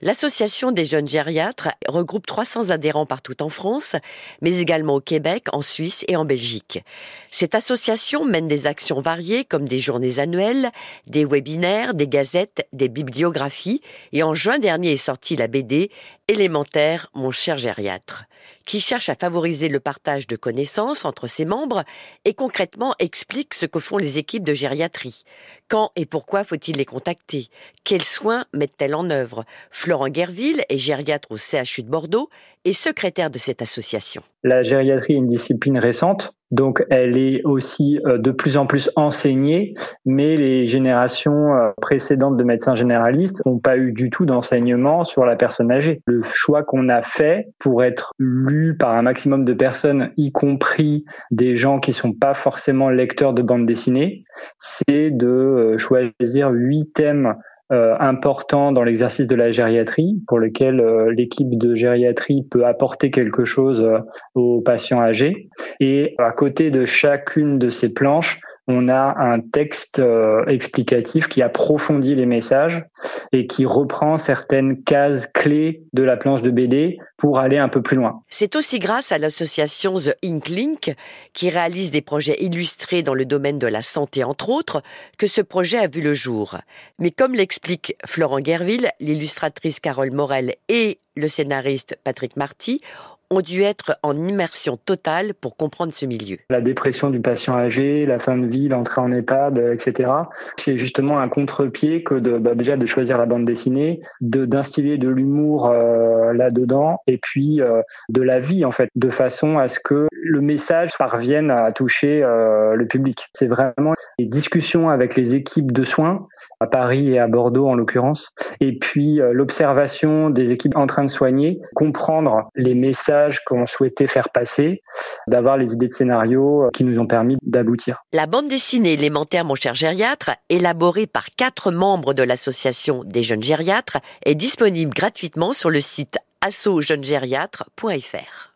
L'association des jeunes gériatres regroupe 300 adhérents partout en France, mais également au Québec, en Suisse et en Belgique. Cette association mène des actions variées comme des journées annuelles, des webinaires, des gazettes, des bibliographies et en juin dernier est sortie la BD Élémentaire, mon cher gériatre, qui cherche à favoriser le partage de connaissances entre ses membres et concrètement explique ce que font les équipes de gériatrie. Quand et pourquoi faut-il les contacter? Quels soins mettent-elles en œuvre? Florent Guerville est gériatre au CHU de Bordeaux et secrétaire de cette association. La gériatrie est une discipline récente, donc elle est aussi euh, de plus en plus enseignée, mais les générations euh, précédentes de médecins généralistes n'ont pas eu du tout d'enseignement sur la personne âgée. Le choix qu'on a fait pour être lu par un maximum de personnes, y compris des gens qui sont pas forcément lecteurs de bande dessinée, c'est de euh, choisir huit thèmes euh, important dans l'exercice de la gériatrie, pour lequel euh, l'équipe de gériatrie peut apporter quelque chose euh, aux patients âgés. Et à côté de chacune de ces planches, on a un texte explicatif qui approfondit les messages et qui reprend certaines cases clés de la planche de BD pour aller un peu plus loin. C'est aussi grâce à l'association The Ink Link, qui réalise des projets illustrés dans le domaine de la santé entre autres, que ce projet a vu le jour. Mais comme l'explique Florent Guerville, l'illustratrice Carole Morel et le scénariste Patrick Marty ont dû être en immersion totale pour comprendre ce milieu. La dépression du patient âgé, la fin de vie, l'entrée en EHPAD, etc. C'est justement un contre-pied que de, bah, déjà de choisir la bande dessinée, de d'instiller de l'humour euh, là-dedans, et puis euh, de la vie en fait, de façon à ce que le message parvienne à toucher euh, le public. C'est vraiment des discussions avec les équipes de soins à Paris et à Bordeaux en l'occurrence, et puis l'observation des équipes en train de soigner, comprendre les messages qu'on souhaitait faire passer, d'avoir les idées de scénario euh, qui nous ont permis d'aboutir. La bande dessinée élémentaire Mon cher gériatre, élaborée par quatre membres de l'association des jeunes gériatres, est disponible gratuitement sur le site assautjeunegériatre.fr.